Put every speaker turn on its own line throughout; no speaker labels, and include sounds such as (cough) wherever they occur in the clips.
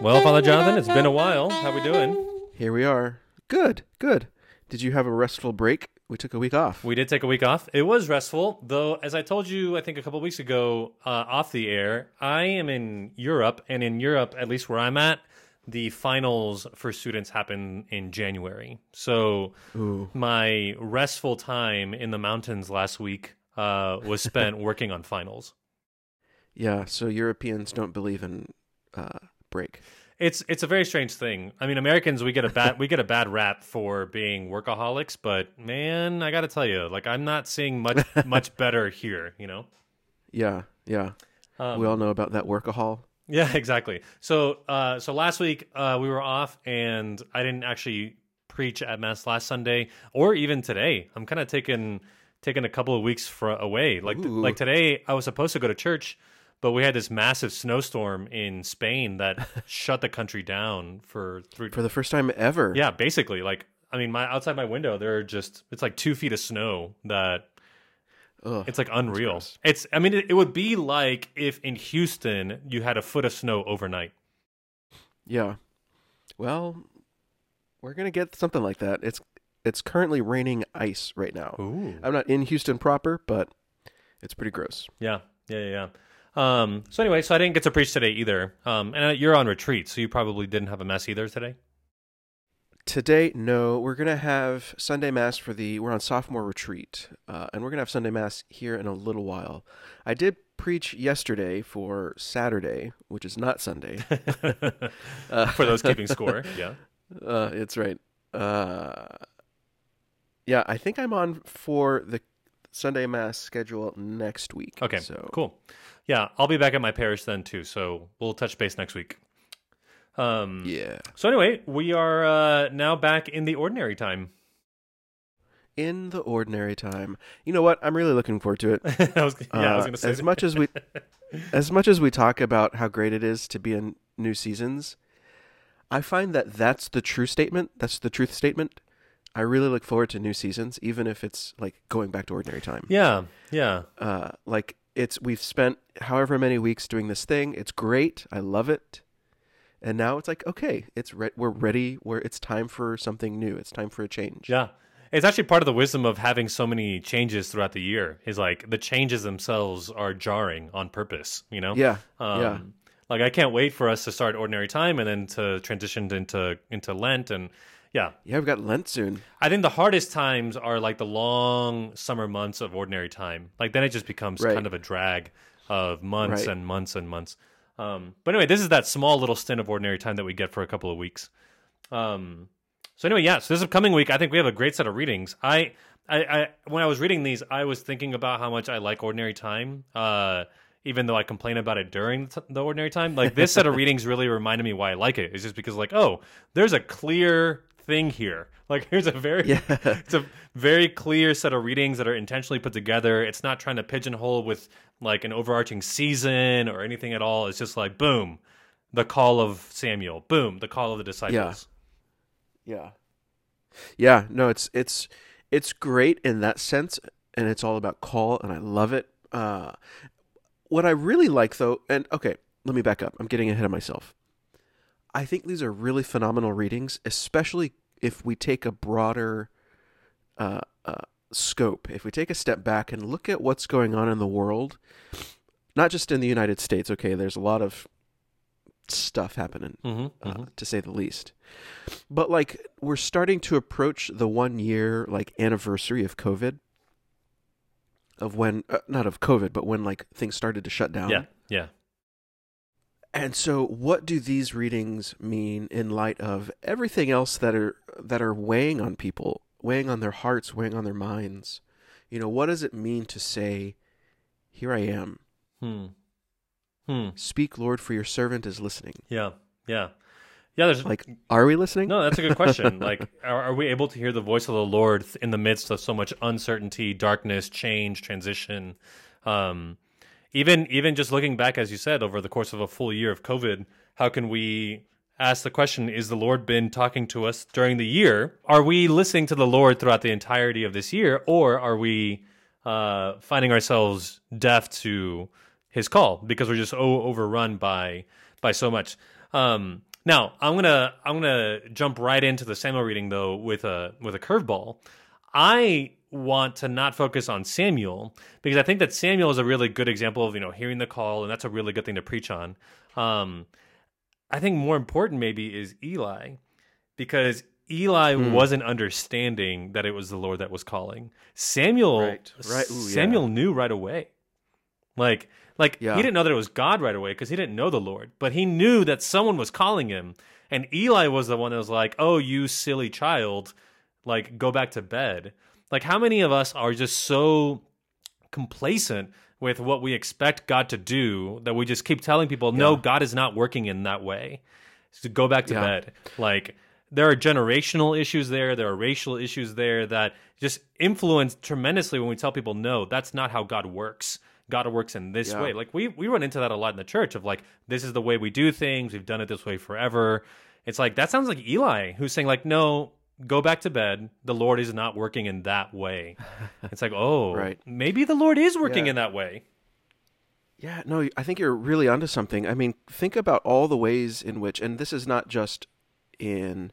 Well, Father Jonathan, it's been a while. How we doing?
Here we are. Good, good. Did you have a restful break? We took a week off.
We did take a week off. It was restful, though. As I told you, I think a couple weeks ago, uh, off the air, I am in Europe, and in Europe, at least where I'm at, the finals for students happen in January. So
Ooh.
my restful time in the mountains last week uh, was spent (laughs) working on finals.
Yeah, so Europeans don't believe in uh, break.
It's it's a very strange thing. I mean, Americans we get a bad we get a bad rap for being workaholics, but man, I got to tell you, like I'm not seeing much (laughs) much better here. You know.
Yeah, yeah.
Um,
we all know about that workahol.
Yeah, (laughs) exactly. So, uh, so last week uh, we were off, and I didn't actually preach at mass last Sunday, or even today. I'm kind of taking taking a couple of weeks for away. Like
Ooh.
like today, I was supposed to go to church, but we had this massive snowstorm in Spain that (laughs) shut the country down for three.
For the first time ever.
yeah, basically, like I mean, my outside my window, there are just it's like two feet of snow that
Ugh.
it's like unreal. It's I mean, it, it would be like if in Houston you had a foot of snow overnight.
Yeah. Well, we're gonna get something like that. It's it's currently raining ice right now.
Ooh.
I'm not in Houston proper, but it's pretty gross.
Yeah, yeah, yeah. yeah. Um, so anyway, so I didn't get to preach today either. Um, and you're on retreat, so you probably didn't have a mess either today.
Today, no, we're gonna have Sunday mass for the. We're on sophomore retreat, uh, and we're gonna have Sunday mass here in a little while. I did preach yesterday for Saturday, which is not Sunday. (laughs) Uh,
For those keeping (laughs) score, yeah.
Uh, it's right. Uh, yeah, I think I'm on for the Sunday Mass schedule next week.
Okay,
so
cool. Yeah, I'll be back at my parish then too, so we'll touch base next week. Um,
yeah,
So anyway, we are uh, now back in the ordinary time.
in the ordinary time. You know what? I'm really looking forward to it. (laughs)
I was, yeah, I was
Uh,
going to say
as
that.
much as we, (laughs) as much as we talk about how great it is to be in new seasons, I find that that's the true statement. That's the truth statement. I really look forward to new seasons, even if it's like going back to ordinary time.
Yeah, yeah,
uh, like it's we've spent however many weeks doing this thing. It's great. I love it. And now it's like okay, it's re- we're ready. Where it's time for something new. It's time for a change.
yeah. It's actually part of the wisdom of having so many changes throughout the year. Is like the changes themselves are jarring on purpose. You know.
Yeah.
Um,
yeah.
Like I can't wait for us to start ordinary time and then to transition into into Lent and yeah.
Yeah. We've got Lent soon.
I think the hardest times are like the long summer months of ordinary time. Like then it just becomes
Right.
kind of a drag of months
Right.
and months and months. Um, but anyway, this is that small little stint of ordinary time that we get for a couple of weeks. Um, so anyway, yeah. So this upcoming week, I think we have a great set of readings. I, I, I when I was reading these, I was thinking about how much I like ordinary time. Uh, even though I complain about it during the the ordinary time, like this set of (laughs) readings really reminded me why I like it. It's just because like, oh, there's a clear thing here. (laughs) Like here's a very
Yeah. (laughs)
it's a very clear set of readings that are intentionally put together. It's not trying to pigeonhole with like an overarching season or anything at all. It's just like boom, the call of Samuel. Boom, the call of the disciples.
Yeah. Yeah. Yeah, No, it's it's it's great in that sense, and it's all about call, and I love it. Uh, what I really like, though, and okay, let me back up. I'm getting ahead of myself. I think these are really phenomenal readings, especially if we take a broader uh, uh, scope. If we take a step back and look at what's going on in the world, not just in the United States. Okay, there's a lot of stuff happening
hmm
uh, to say the least. But like we're starting to approach the one year like anniversary of COVID. Of when uh, not of COVID, but when like things started to shut down.
Yeah, yeah,
And so what do these readings mean in light of everything else that are that are weighing on people, weighing on their hearts, weighing on their minds? You know, what does it mean to say, Here I am.
hmm, hmm,
Speak, Lord, for your servant is listening.
yeah, yeah, yeah. There's
Like, are we listening?
No, that's a good question. (laughs) like, are, are we able to hear the voice of the Lord in the midst of so much uncertainty, darkness, change, transition? Um, even even just looking back, as you said, over the course of a full year of COVID, how can we ask the question: Is the Lord been talking to us during the year? Are we listening to the Lord throughout the entirety of this year, or are we uh, finding ourselves deaf to His call because we're just overrun by by so much. Um, now I'm gonna I'm gonna jump right into the Samuel reading though with a with a curveball. I want to not focus on Samuel because I think that Samuel is a really good example of you know hearing the call and that's a really good thing to preach on. Um, I think more important maybe is Eli because Eli
Hmm.
wasn't understanding that it was the Lord that was calling. Samuel,
Right, right. Ooh, yeah.
Samuel knew right away. Like, like
Yeah.
he didn't know that it was God right away because he didn't know the Lord, but he knew that someone was calling him. And Eli was the one that was like, "Oh, you silly child, like go back to bed." Like, how many of us are just so complacent with what we expect God to do that we just keep telling people, "No,
Yeah.
God is not working in that way." So go back to
Yeah.
bed. Like there are generational issues there, there are racial issues there that just influence tremendously when we tell people, no, that's not how God works. God works in this
Yeah.
way. Like we we run into that a lot in the church of like, this is the way we do things. We've done it this way forever. It's like that sounds like Eli who's saying like, no, go back to bed. The Lord is not working in that way. (laughs) It's like, oh,
Right.
maybe the Lord is working
Yeah.
in that way.
Yeah, no, I think you're really onto something. I mean, think about all the ways in which, and this is not just in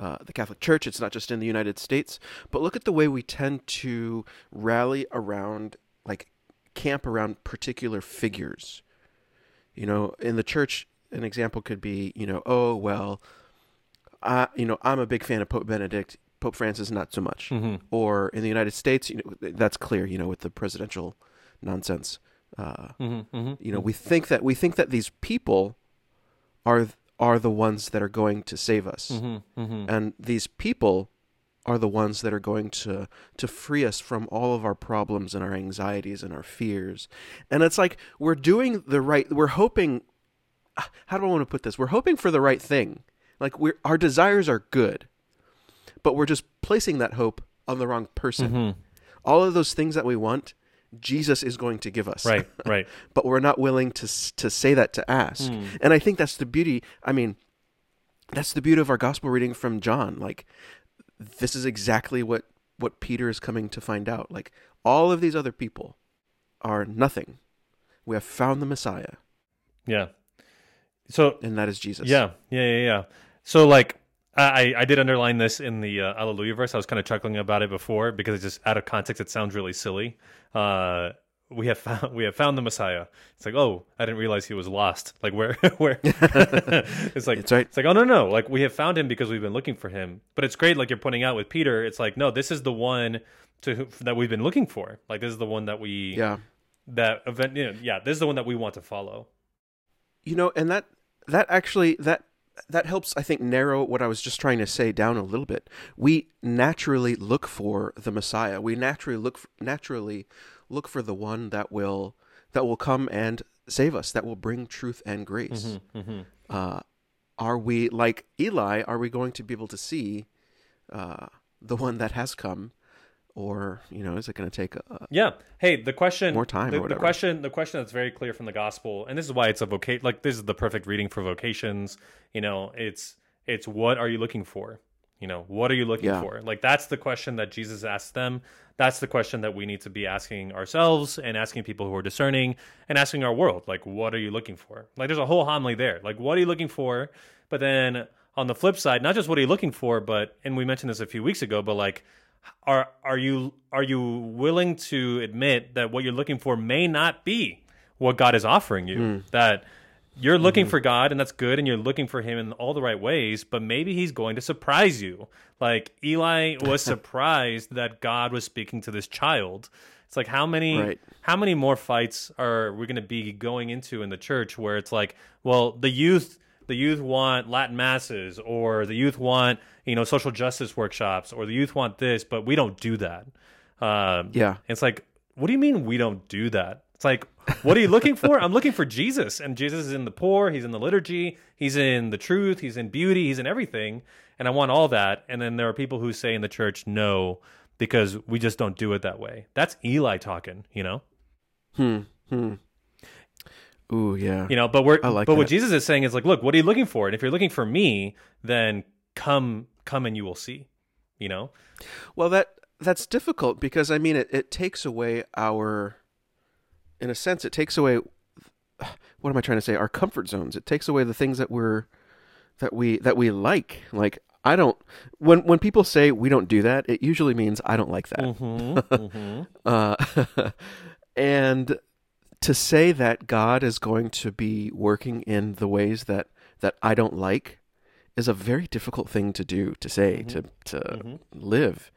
uh, the Catholic Church, it's not just in the United States, but look at the way we tend to rally around, like, camp around particular figures. You know, in the church, an example could be, you know, oh, well, I, you know, I'm a big fan of Pope Benedict. Pope Francis, not so much.
Mhm.
Or in the United States, you know, that's clear. You know, with the presidential nonsense. Uh,
hmm hmm
you know we think that we think that these people are are the ones that are going to save us
hmm hmm
and these people are the ones that are going to to free us from all of our problems and our anxieties and our fears and it's like we're doing the right we're hoping how do i want to put this we're hoping for the right thing like we're our desires are good but we're just placing that hope on the wrong person
hmm
all of those things that we want jesus is going to give us
Right, right. (laughs)
but we're not willing to to say that to ask.
Hmm.
And I think that's the beauty. I mean, that's the beauty of our gospel reading from John. Like, this is exactly what what Peter is coming to find out. Like, all of these other people are nothing. We have found the Messiah,
Yeah. So
and that is Jesus.
Yeah, yeah, yeah, yeah. So like I I did underline this in the uh, Alleluia verse. I was kind of chuckling about it before because it's just out of context. It sounds really silly. Uh, we have found we have found the Messiah. It's like oh, I didn't realize he was lost. Like where (laughs) where? (laughs) it's like
It's right.
It's like oh no no like we have found him because we've been looking for him. But it's great like you're pointing out with Peter. It's like no, this is the one to who, that we've been looking for. Like this is the one that we
Yeah.
that event. You know, yeah, this is the one that we want to follow.
You know, and that that actually that that helps I think narrow what I was just trying to say down a little bit. We naturally look for the Messiah. We naturally look for, naturally look for the one that will that will come and save us, that will bring truth and grace.
hmm
Uh, are we like Eli? Are we going to be able to see uh, the one that has come, or you know, is it going to take a,
Yeah. Hey, the question
More time
The,
or
the question the question that's very clear from the gospel, and this is why it's a vocation like this is the perfect reading for vocations. You know, it's it's what are you looking for? You know, what are you looking
Yeah.
for? Like that's the question that Jesus asked them. That's the question that we need to be asking ourselves and asking people who are discerning and asking our world. Like, what are you looking for? Like there's a whole homily there. Like, what are you looking for? But then on the flip side, not just what are you looking for, but and we mentioned this a few weeks ago, but like are are you are you willing to admit that what you're looking for may not be what God is offering you? Hmm. That you're looking mm-hmm. for God and that's good and you're looking for him in all the right ways, but maybe he's going to surprise you. Like Eli was (laughs) surprised that God was speaking to this child. It's like how many
Right.
how many more fights are we going to be going into in the church where it's like, well, the youth the youth want Latin masses or the youth want, you know, social justice workshops or the youth want this, but we don't do that. Um,
Yeah.
It's like, what do you mean we don't do that? It's like, what are you looking for? I'm looking for Jesus, and Jesus is in the poor. He's in the liturgy. He's in the truth. He's in beauty. He's in everything, and I want all that. And then there are people who say in the church, no, because we just don't do it that way. That's Eli talking, you know.
Hmm. Hmm. Ooh, yeah.
You know, but we're
I like
but what. Jesus is saying is like, look, what are you looking for? And if you're looking for me, then come come and you will see. You know?
Well, that that's difficult because I mean, it, it takes away our, in a sense, it takes away what am I trying to say? Our comfort zones. It takes away the things that we're that we that we like. Like I don't when when people say we don't do that, it usually means I don't like that.
Mm-hmm. (laughs)
Uh, (laughs) and to say that God is going to be working in the ways that that I don't like is a very difficult thing to do to say to to live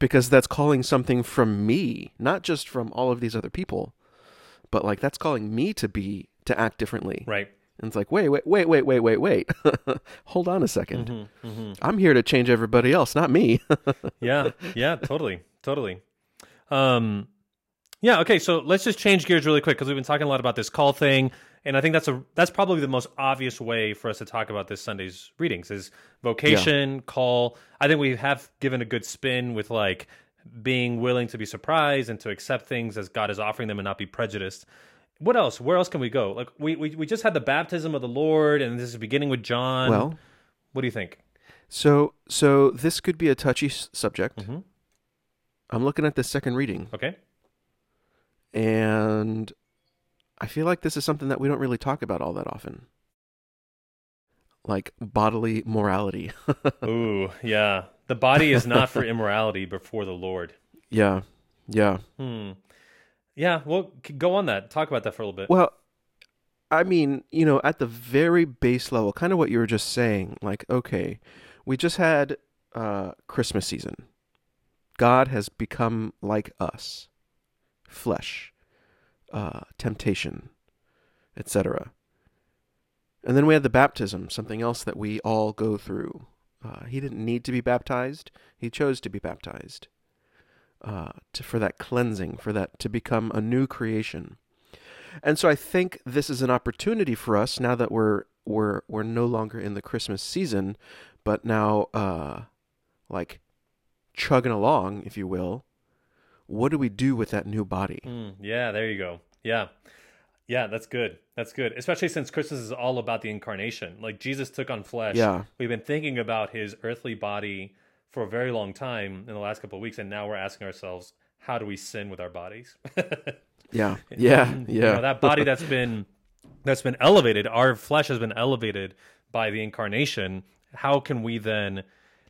because that's calling something from me, not just from all of these other people, but like that's calling me to be to act differently.
right.
And it's like, wait, wait, wait, wait, wait, wait, wait. (laughs) Hold on a 2nd
Mm-hmm.
I'm here to change everybody else, not me. (laughs)
yeah yeah totally totally um yeah okay so let's just change gears really quick because we've been talking a lot about this call thing and i think that's a that's probably the most obvious way for us to talk about this sunday's readings is vocation call. I think we have given a good spin with like being willing to be surprised and to accept things as god is offering them and not be prejudiced. What else? Where else can we go? Like we we, we just had the baptism of the lord and this is beginning with john.
Well,
what do you think?
So so this could be a touchy s- subject.
Mhm.
I'm looking at the second reading,
okay
and I feel like this is something that we don't really talk about all that often. Like bodily morality. (laughs)
Ooh, yeah. The body is not for immorality before the Lord.
yeah. Yeah.
Hmm. Yeah, well, go on that. Talk about that for a little bit.
Well, I mean, you know, at the very base level, kind of what you were just saying, like, okay, we just had uh, Christmas season. God has become like us, flesh, uh, temptation, etc. And then we had the baptism, something else that we all go through. Uh, he didn't need to be baptized; he chose to be baptized uh, to, for that cleansing, for that to become a new creation. And so I think this is an opportunity for us now that we're we're we're no longer in the Christmas season, but now uh like chugging along, if you will. What do we do with that new body?
Hmm, yeah, there you go. Yeah. Yeah, that's good. That's good. Especially since Christmas is all about the incarnation. Like Jesus took on flesh.
Yeah.
We've been thinking about his earthly body for a very long time in the last couple of weeks, and now we're asking ourselves, how do we sin with our bodies?
Yeah. (laughs) Yeah.
You
Yeah.
know, that body that's been that's been elevated, our flesh has been elevated by the incarnation. How can we then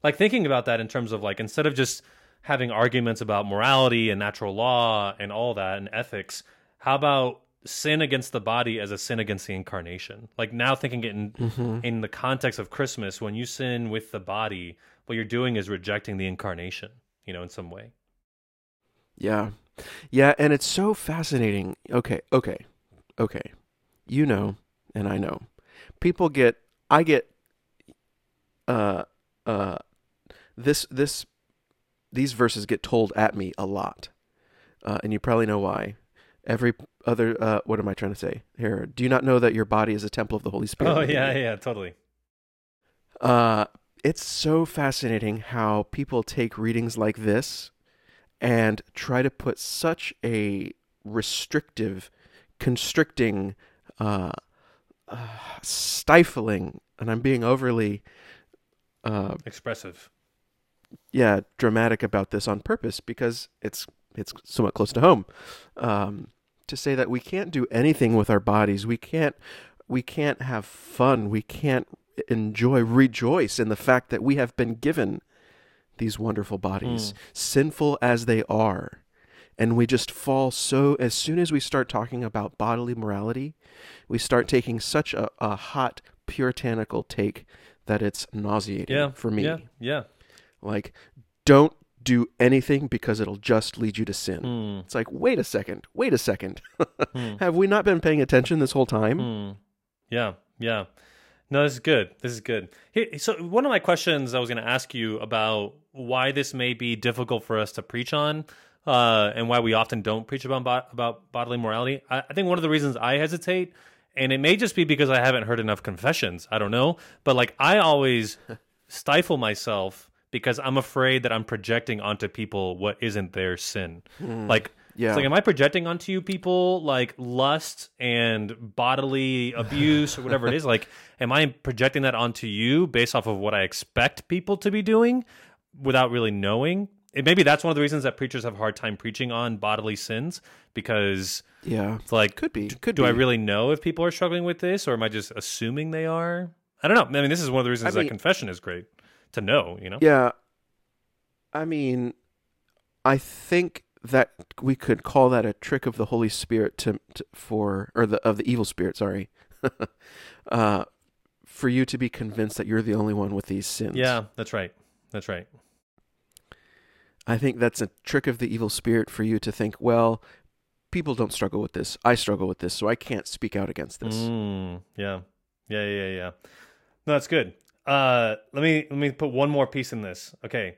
like thinking about that in terms of like instead of just having arguments about morality and natural law and all that and ethics, how about sin against the body as a sin against the incarnation? Like now thinking it in in the context of Christmas, when you sin with the body, what you're doing is rejecting the incarnation, you know, in some way.
Yeah. Yeah, and it's so fascinating. Okay, okay. Okay. You know, and I know. People get I get uh uh this this these verses get told at me a lot. Uh, and you probably know why. Every other uh what am I trying to say? Here, do you not know that your body is a temple of the Holy Spirit?
Oh yeah, yeah, totally.
Uh, it's so fascinating how people take readings like this and try to put such a restrictive, constricting, uh, uh, stifling, and I'm being overly, uh,
Expressive.
Yeah, dramatic about this on purpose because it's it's somewhat close to home. Um, to say that we can't do anything with our bodies, we can't we can't have fun, we can't enjoy, rejoice in the fact that we have been given these wonderful bodies, sinful as they are. And we just fall so, as soon as we start talking about bodily morality, we start taking such a, a hot, puritanical take that it's nauseating
Yeah.
for me.
Yeah. Yeah.
Like, don't do anything because it'll just lead you to sin.
Hmm.
It's like, wait a second, wait a second. (laughs)
Hmm.
Have we not been paying attention this whole time?
Hmm. Yeah, yeah. No, this is good. This is good. Here, so one of my questions I was going to ask you about why this may be difficult for us to preach on, uh, and why we often don't preach about bo- about bodily morality. I, I think one of the reasons I hesitate, and it may just be because I haven't heard enough confessions. I don't know, but like I always (laughs) stifle myself because I'm afraid that I'm projecting onto people what isn't their sin. Hmm. Like
Yeah.
it's like, am I projecting onto you people like lust and bodily (laughs) abuse or whatever it is? Like, am I projecting that onto you based off of what I expect people to be doing without really knowing? it, maybe that's one of the reasons that preachers have a hard time preaching on bodily sins because
Yeah.
it's like
Could be. Could
do
be.
I really know if people are struggling with this, or am I just assuming they are? I don't know. I mean, this is one of the reasons
I mean-
that confession is great to know. You know,
Yeah. I mean, I think that we could call that a trick of the Holy Spirit to, to for or the of the evil spirit, sorry. (laughs) uh for you to be convinced that you're the only one with these sins.
yeah, that's right. That's right.
I think that's a trick of the evil spirit for you to think, well, people don't struggle with this. I struggle with this, so I can't speak out against this.
Mm, yeah, yeah, yeah, yeah. No, that's good. Uh, let me let me put one more piece in this. Okay.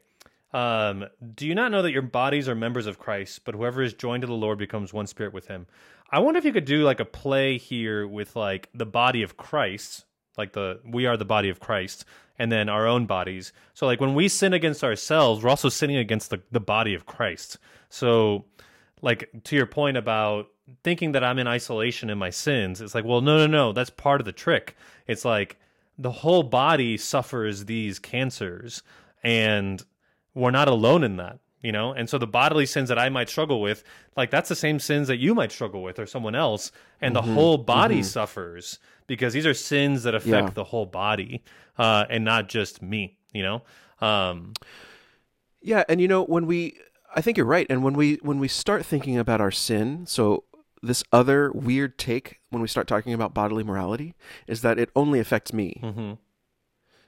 Um, do you not know that your bodies are members of Christ, but whoever is joined to the Lord becomes one spirit with him? I wonder if you could do like a play here with like the body of Christ, like the we are the body of Christ, and then our own bodies. So like when we sin against ourselves, we're also sinning against the, the body of Christ. So like to your point about thinking that I'm in isolation in my sins, it's like, well, no, no, no, that's part of the trick. It's like the whole body suffers these cancers and we're not alone in that, you know? And so the bodily sins that I might struggle with, like that's the same sins that you might struggle with or someone else, and the whole body suffers because these are sins that affect
Yeah.
the whole body uh and not just me, you know? Um
Yeah, and you know when we I think you're right and when we when we start thinking about our sin, so this other weird take when we start talking about bodily morality is that it only affects me.
mhm.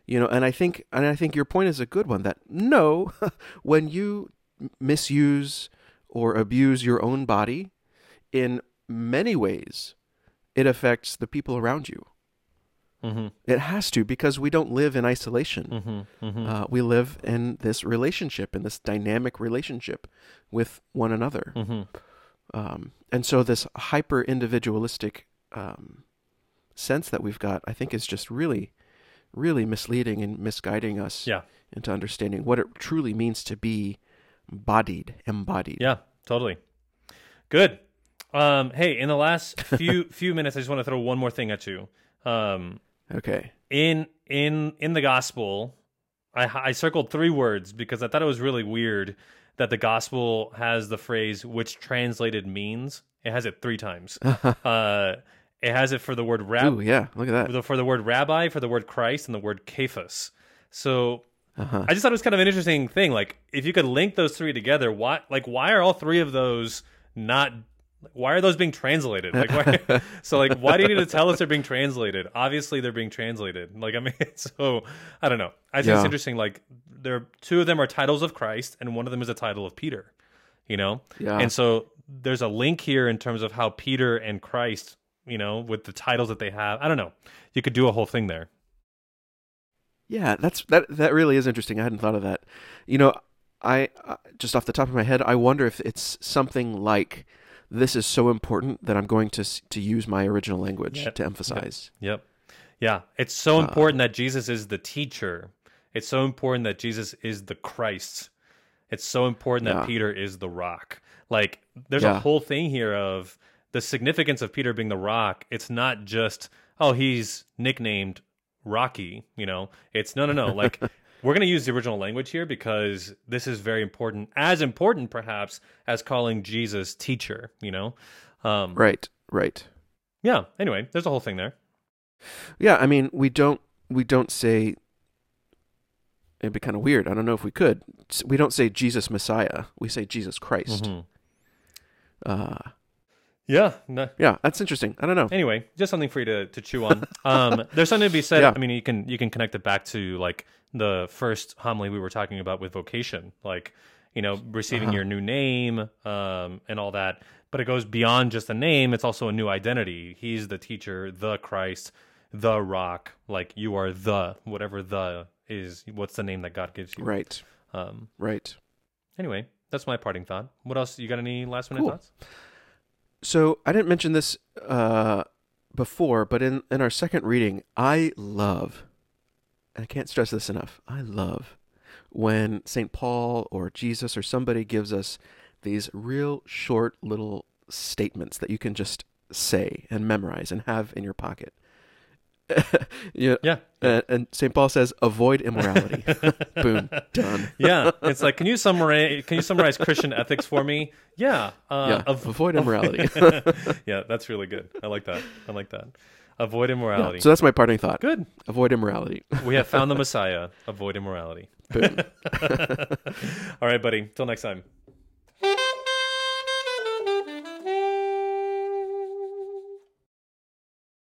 You know, and I think and I think your point is a good one that no, (laughs) when you misuse or abuse your own body in many ways, it affects the people around you.
Mhm.
It has to because we don't live in isolation.
Mhm. Mhm.
Uh, we live in this relationship, in this dynamic relationship with one another. Um, and so, this hyper individualistic um, sense that we've got, I think, is just really, really misleading and misguiding us
Yeah.
into understanding what it truly means to be bodied, embodied.
Yeah, totally. Good. Um, hey, in the last few (laughs) few minutes, I just want to throw one more thing at you. Um,
Okay.
in in in the gospel, I I circled three words because I thought it was really weird that the gospel has the phrase "which translated means." It has it three times. (laughs) uh, it has it for the word rab-
Ooh, yeah. Look at that.
the- for the word rabbi, for the word Christ, and the word Cephas. So
Uh-huh.
I just thought it was kind of an interesting thing. Like, if you could link those three together, why? Like, why are all three of those not? Why are those being translated? Like, why, (laughs) so like, why do you need to tell us they're being translated? Obviously, they're being translated. Like, I mean, (laughs) so I don't know. I think it's interesting. Like, there two of them are titles of Christ, and one of them is a title of Peter. You know,
Yeah.
and so there's a link here in terms of how Peter and Christ, you know, with the titles that they have. I don't know. You could do a whole thing there.
Yeah, that's that. That really is interesting. I hadn't thought of that. You know, I uh, just off the top of my head, I wonder if it's something like this is so important that I'm going to to use my original language
Yep.
to emphasize.
Yep. Yeah. It's so important that Jesus is the teacher. It's so important that Jesus is the Christ. It's so important that
Yeah.
Peter is the rock. Like, there's a whole thing here of the significance of Peter being the rock. It's not just, oh, he's nicknamed Rocky, you know? It's no, no, no. Like, (laughs) we're going to use the original language here because this is very important, as important perhaps as calling Jesus teacher, you know? Um,
Right, right.
Yeah. Anyway, there's a whole thing there.
Yeah, I mean, we don't we don't say. It'd be kind of weird. I don't know if we could. We don't say Jesus Messiah. We say Jesus Christ.
Mhm.
Uh,
Yeah. No,
yeah, that's interesting. I don't know.
anyway, just something for you to, to chew on. Um, (laughs) there's something to be said.
Yeah.
I mean, you can you can connect it back to like the first homily we were talking about with vocation, like you know, receiving
Uh-huh.
your new name um, and all that. But it goes beyond just a name; it's also a new identity. He's the teacher, the Christ, the rock. Like you are the whatever the is. What's the name that God gives you?
Right,
Um,
right.
anyway, that's my parting thought. What else? You got any last minute
Cool.
thoughts?
So I didn't mention this uh, before, but in, in our second reading, I love, and I can't stress this enough, I love when St. Paul or Jesus or somebody gives us these real short little statements that you can just say and memorize and have in your pocket. (laughs) yeah.
Yeah.
Uh, and St. Paul says, avoid immorality. (laughs) Boom. Done.
Yeah, it's like, can you summarize? Can you summarize Christian ethics for me? Yeah, uh,
Yeah.
av-
avoid immorality. (laughs)
yeah, that's really good. I like that. I like that. Avoid
Yeah,
immorality.
So that's my parting thought.
good.
Avoid immorality.
We have found the Messiah. Avoid immorality.
Boom.
All right, buddy. Till next time.